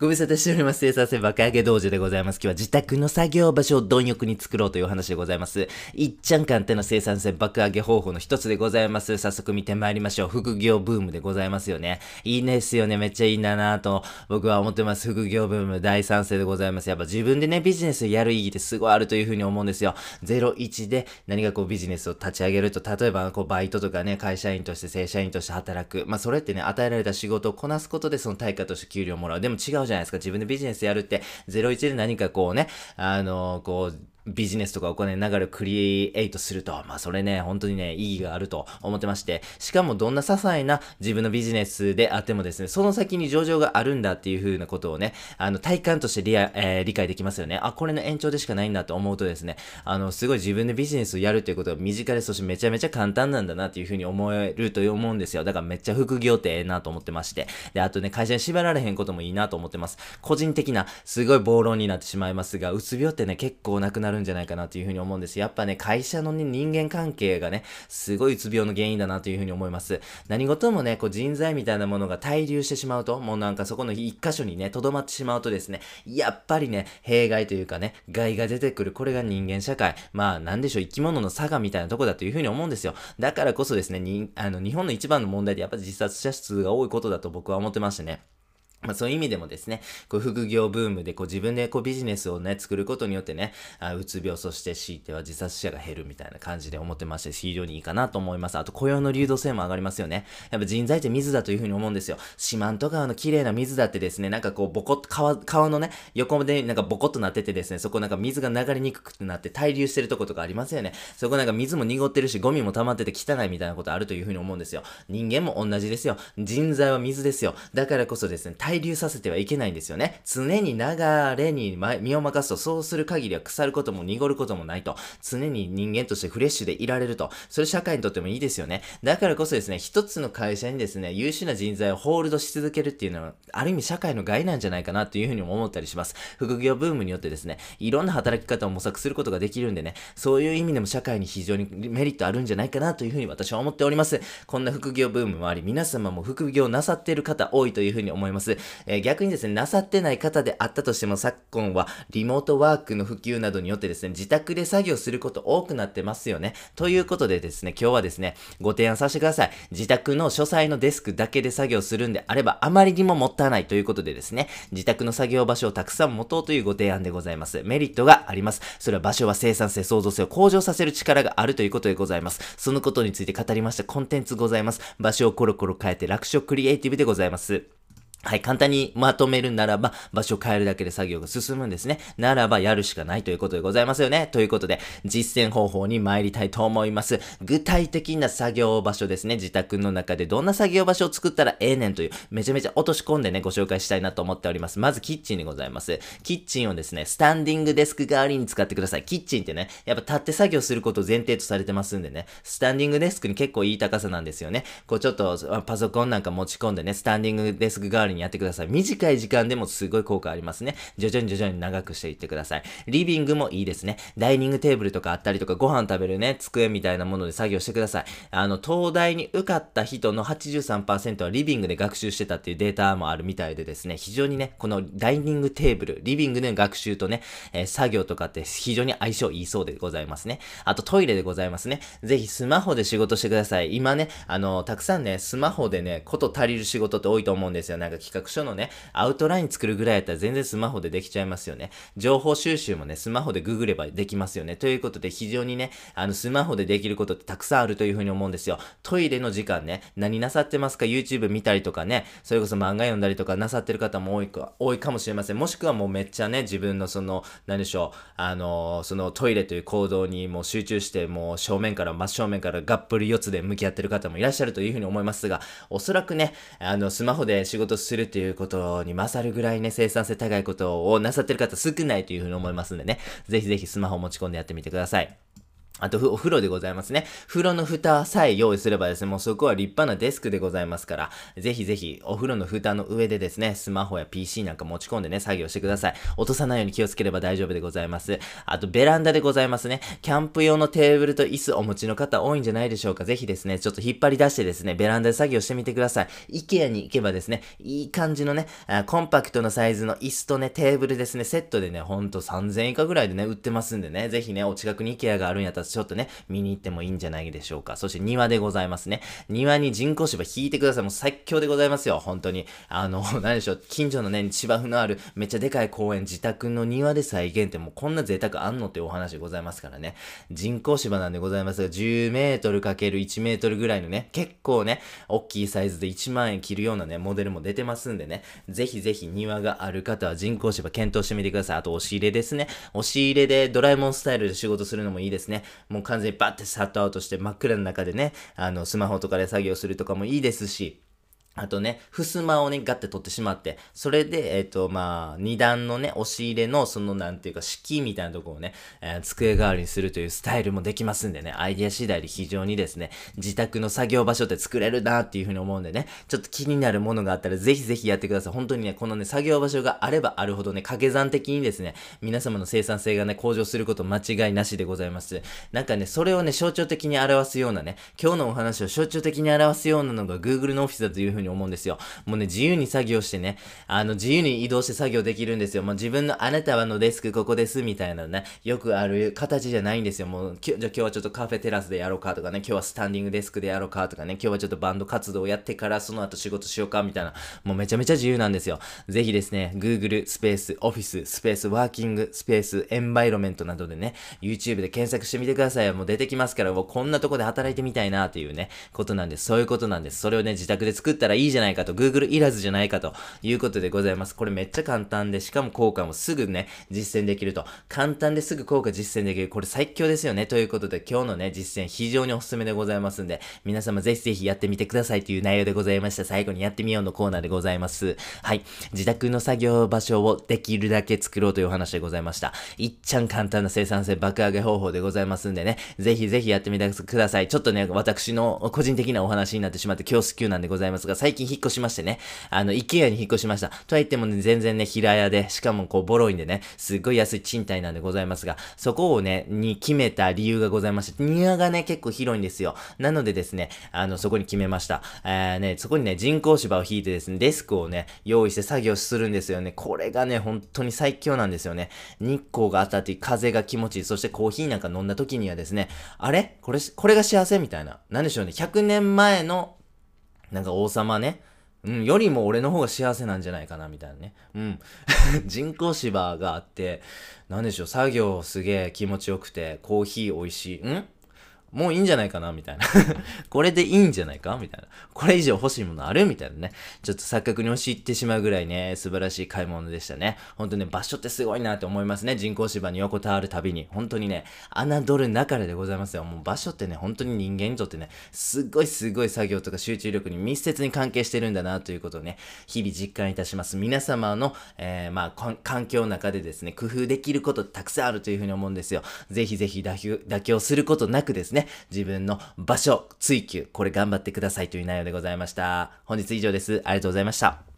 ご無沙汰しております。生産性爆上げ道場でございます。今日は自宅の作業場所を貪欲に作ろうというお話でございます。いっちゃん簡単な生産性爆上げ方法の一つでございます。早速見てまいりましょう。副業ブームでございますよね。いいですよね。めっちゃいいんだなぁと僕は思ってます。副業ブーム大賛成でございます。やっぱ自分でね、ビジネスやる意義ってすごいあるというふうに思うんですよ。01で何かこうビジネスを立ち上げると、例えばこうバイトとかね、会社員として正社員として働く。まあそれってね、与えられた仕事をこなすことでその対価として給料をもらう。でも違うじゃないですか。自分でビジネスやるって、01で何かこうね、あの、こう、ビジネスとかお金の流れをクリエイトすると、まあそれね、本当にね、意義があると思ってまして、しかもどんな些細な自分のビジネスであってもですね、その先に上場があるんだっていう風なことをね、あの、体感としてリア、えー、理解できますよね。あ、これの延長でしかないんだと思うとですね、あの、すごい自分でビジネスをやるっていうことが身近で、そしてめちゃめちゃ簡単なんだなっていう風に思えると思うんですよ。だからめっちゃ副業ってええなと思ってまして。で、あとね、会社に縛られへんこともいいなと思ってます。個人的な、すごい暴論になってしまいますが、うつ病ってね、結構なくなるんじゃないかなっていう風に思うんです。やっぱね、会社のね、人間関係がね、すごいうつ病の原因だなというふうに思います。何事もね、こう人材みたいなものが滞留してしまうと、もうなんかそこの一箇所にね、留まってしまうとですね、やっぱりね、弊害というかね、害が出てくる。これが人間社会。まあ、なんでしょう、生き物の差がみたいなとこだというふうに思うんですよ。だからこそですね、に、あの、日本の一番の問題でやっぱり自殺者数が多いことだと僕は思ってましてね。まあそういう意味でもですね、こう副業ブームでこう自分でこうビジネスをね、作ることによってね、あうつ病、そして強いては自殺者が減るみたいな感じで思ってまして、非常にいいかなと思います。あと雇用の流動性も上がりますよね。やっぱ人材って水だというふうに思うんですよ。四万十川の綺麗な水だってですね、なんかこうボコッと川、川のね、横でなんかボコッとなっててですね、そこなんか水が流れにくくなって滞留してるとことかありますよね。そこなんか水も濁ってるし、ゴミも溜まってて汚いみたいなことあるというふうに思うんですよ。人間も同じですよ。人材は水ですよ。だからこそですね、滞留させてはいけないんですよね。常に流れに身を任すと、そうする限りは腐ることも濁ることもないと。常に人間としてフレッシュでいられると。それ社会にとってもいいですよね。だからこそですね、一つの会社にですね、優秀な人材をホールドし続けるっていうのは、ある意味社会の害なんじゃないかなというふうに思ったりします。副業ブームによってですね、いろんな働き方を模索することができるんでね、そういう意味でも社会に非常にメリットあるんじゃないかなというふうに私は思っております。こんな副業ブームもあり、皆様も副業なさっている方多いというふうに思います。え、逆にですね、なさってない方であったとしても、昨今はリモートワークの普及などによってですね、自宅で作業すること多くなってますよね。ということでですね、今日はですね、ご提案させてください。自宅の書斎のデスクだけで作業するんであれば、あまりにももったいないということでですね、自宅の作業場所をたくさん持とうというご提案でございます。メリットがあります。それは場所は生産性、創造性を向上させる力があるということでございます。そのことについて語りましたコンテンツございます。場所をコロコロ変えて楽勝クリエイティブでございます。はい、簡単にまとめるならば、場所を変えるだけで作業が進むんですね。ならば、やるしかないということでございますよね。ということで、実践方法に参りたいと思います。具体的な作業場所ですね。自宅の中でどんな作業場所を作ったらええねんという、めちゃめちゃ落とし込んでね、ご紹介したいなと思っております。まず、キッチンでございます。キッチンをですね、スタンディングデスク代わりに使ってください。キッチンってね、やっぱ立って作業することを前提とされてますんでね、スタンディングデスクに結構いい高さなんですよね。こうちょっと、パソコンなんか持ち込んでね、スタンディングデスク代わりにやってください。短い時間でもすごい効果ありますね。徐々に徐々に長くしていってください。リビングもいいですね。ダイニングテーブルとかあったりとか、ご飯食べるね、机みたいなもので作業してください。あの、東大に受かった人の83%はリビングで学習してたっていうデータもあるみたいでですね、非常にね、このダイニングテーブル、リビングでの学習とね、えー、作業とかって非常に相性いいそうでございますね。あとトイレでございますね。ぜひスマホで仕事してください。今ね、あの、たくさんね、スマホでね、こと足りる仕事って多いと思うんですよ。なんか企画書のね、アウトライン作るぐらいやったら全然スマホでできちゃいますよね。情報収集もね、スマホでググればできますよね。ということで非常にね、あの、スマホでできることってたくさんあるというふうに思うんですよ。トイレの時間ね、何なさってますか ?YouTube 見たりとかね、それこそ漫画読んだりとかなさってる方も多いか、多いかもしれません。もしくはもうめっちゃね、自分のその、何でしょう、あのそのトイレという行動にもう集中して、もう正面から真正面からがっぷり四つで向き合ってる方もいらっしゃるというふうに思いますが、おそらくね、あの、スマホで仕事すするということに勝るぐらいね、生産性高いことをなさってる方少ないというふうに思いますんでね、ぜひぜひスマホ持ち込んでやってみてください。あと、お風呂でございますね。風呂の蓋さえ用意すればですね、もうそこは立派なデスクでございますから、ぜひぜひ、お風呂の蓋の上でですね、スマホや PC なんか持ち込んでね、作業してください。落とさないように気をつければ大丈夫でございます。あと、ベランダでございますね。キャンプ用のテーブルと椅子お持ちの方多いんじゃないでしょうか。ぜひですね、ちょっと引っ張り出してですね、ベランダで作業してみてください。IKEA に行けばですね、いい感じのね、コンパクトなサイズの椅子とね、テーブルですね、セットでね、ほんと3000以下ぐらいでね、売ってますんでね、ぜひね、お近くに IKEA があるんやったら、ちょっとね、見に行ってもいいんじゃないでしょうか。そして庭でございますね。庭に人工芝引いてください。もう最強でございますよ。本当に。あの、何でしょう。近所のね、芝生のあるめっちゃでかい公園、自宅の庭で再現ってもうこんな贅沢あんのってお話でございますからね。人工芝なんでございますが、10メートル ×1 メートルぐらいのね、結構ね、大きいサイズで1万円切るようなね、モデルも出てますんでね。ぜひぜひ庭がある方は人工芝検討してみてください。あと押し入れですね。押し入れでドラえもんスタイルで仕事するのもいいですね。もう完全にバッてサットアウトして真っ暗の中でね、あの、スマホとかで作業するとかもいいですし、あとね、襖をね、ガッて取ってしまって、それで、えっ、ー、と、まあ、二段のね、押し入れの、その、なんていうか、敷みたいなところをね、えー、机代わりにするというスタイルもできますんでね、アイディア次第で非常にですね、自宅の作業場所って作れるなっていうふうに思うんでね、ちょっと気になるものがあったら、ぜひぜひやってください。本当にね、このね、作業場所があればあるほどね、掛け算的にですね、皆様の生産性がね、向上すること間違いなしでございます。なんかね、それをね、象徴的に表すようなね、今日のお話を象徴的に表すようなのが Google のオフィスだというふうに思うんですよ。もうね、自由に作業してね、あの、自由に移動して作業できるんですよ。もう自分のあなたはのデスクここですみたいなね、よくある形じゃないんですよ。もう、じゃあ今日はちょっとカフェテラスでやろうかとかね、今日はスタンディングデスクでやろうかとかね、今日はちょっとバンド活動をやってからその後仕事しようかみたいな、もうめちゃめちゃ自由なんですよ。ぜひですね、Google スペース、オフィス、スペース、ワーキング、スペース、エンバイロメントなどでね、YouTube で検索してみてください。もう出てきますから、もうこんなとこで働いてみたいなっていうね、ことなんです。そういうことなんです。それをね、自宅で作ったらいいじゃないかと、Google いらずじゃないかということでございます。これめっちゃ簡単で、しかも効果もすぐね、実践できると。簡単ですぐ効果実践できる。これ最強ですよね。ということで今日のね、実践非常におすすめでございますんで、皆様ぜひぜひやってみてくださいという内容でございました。最後にやってみようのコーナーでございます。はい。自宅の作業場所をできるだけ作ろうというお話でございました。いっちゃん簡単な生産性爆上げ方法でございますんでね、ぜひぜひやってみてください。ちょっとね、私の個人的なお話になってしまって恐縮なんでございますが、最近引っ越しましてね、あの、IKEA に引っ越しました。とは言ってもね、全然ね、平屋で、しかもこう、ボロいんでね、すっごい安い賃貸なんでございますが、そこをね、に決めた理由がございまして、庭がね、結構広いんですよ。なのでですね、あの、そこに決めました。えー、ね、そこにね、人工芝を引いてですね、デスクをね、用意して作業するんですよね。これがね、本当に最強なんですよね。日光が当たって、風が気持ちいい。そしてコーヒーなんか飲んだ時にはですね、あれ？これ、これが幸せ？みたいな。なんでしょうね。100年前の、なんか王様ね、うん、よりも俺の方が幸せなんじゃないかな、みたいなね。うん。人工芝があって、なんでしょう、作業すげえ気持ちよくて、コーヒー美味しい。ん？もういいんじゃないかなみたいな これでいいんじゃないか？みたいな。これ以上欲しいものある？みたいなね。ちょっと錯覚に押し入ってしまうぐらいね、素晴らしい買い物でしたね。ほんとね、場所ってすごいなって思いますね。人工芝に横たわるたびに。本当にね、侮るなかれでございますよ。もう場所ってね、本当に人間にとってね、すっごいすごい作業とか集中力に密接に関係してるんだなということをね、日々実感いたします。皆様の、えー、まあ、環境の中でですね、工夫できることたくさんあるというふうに思うんですよ。ぜひぜひ妥協することなくですねね、自分の場所追求、これ頑張ってくださいという内容でございました。本日以上です。ありがとうございました。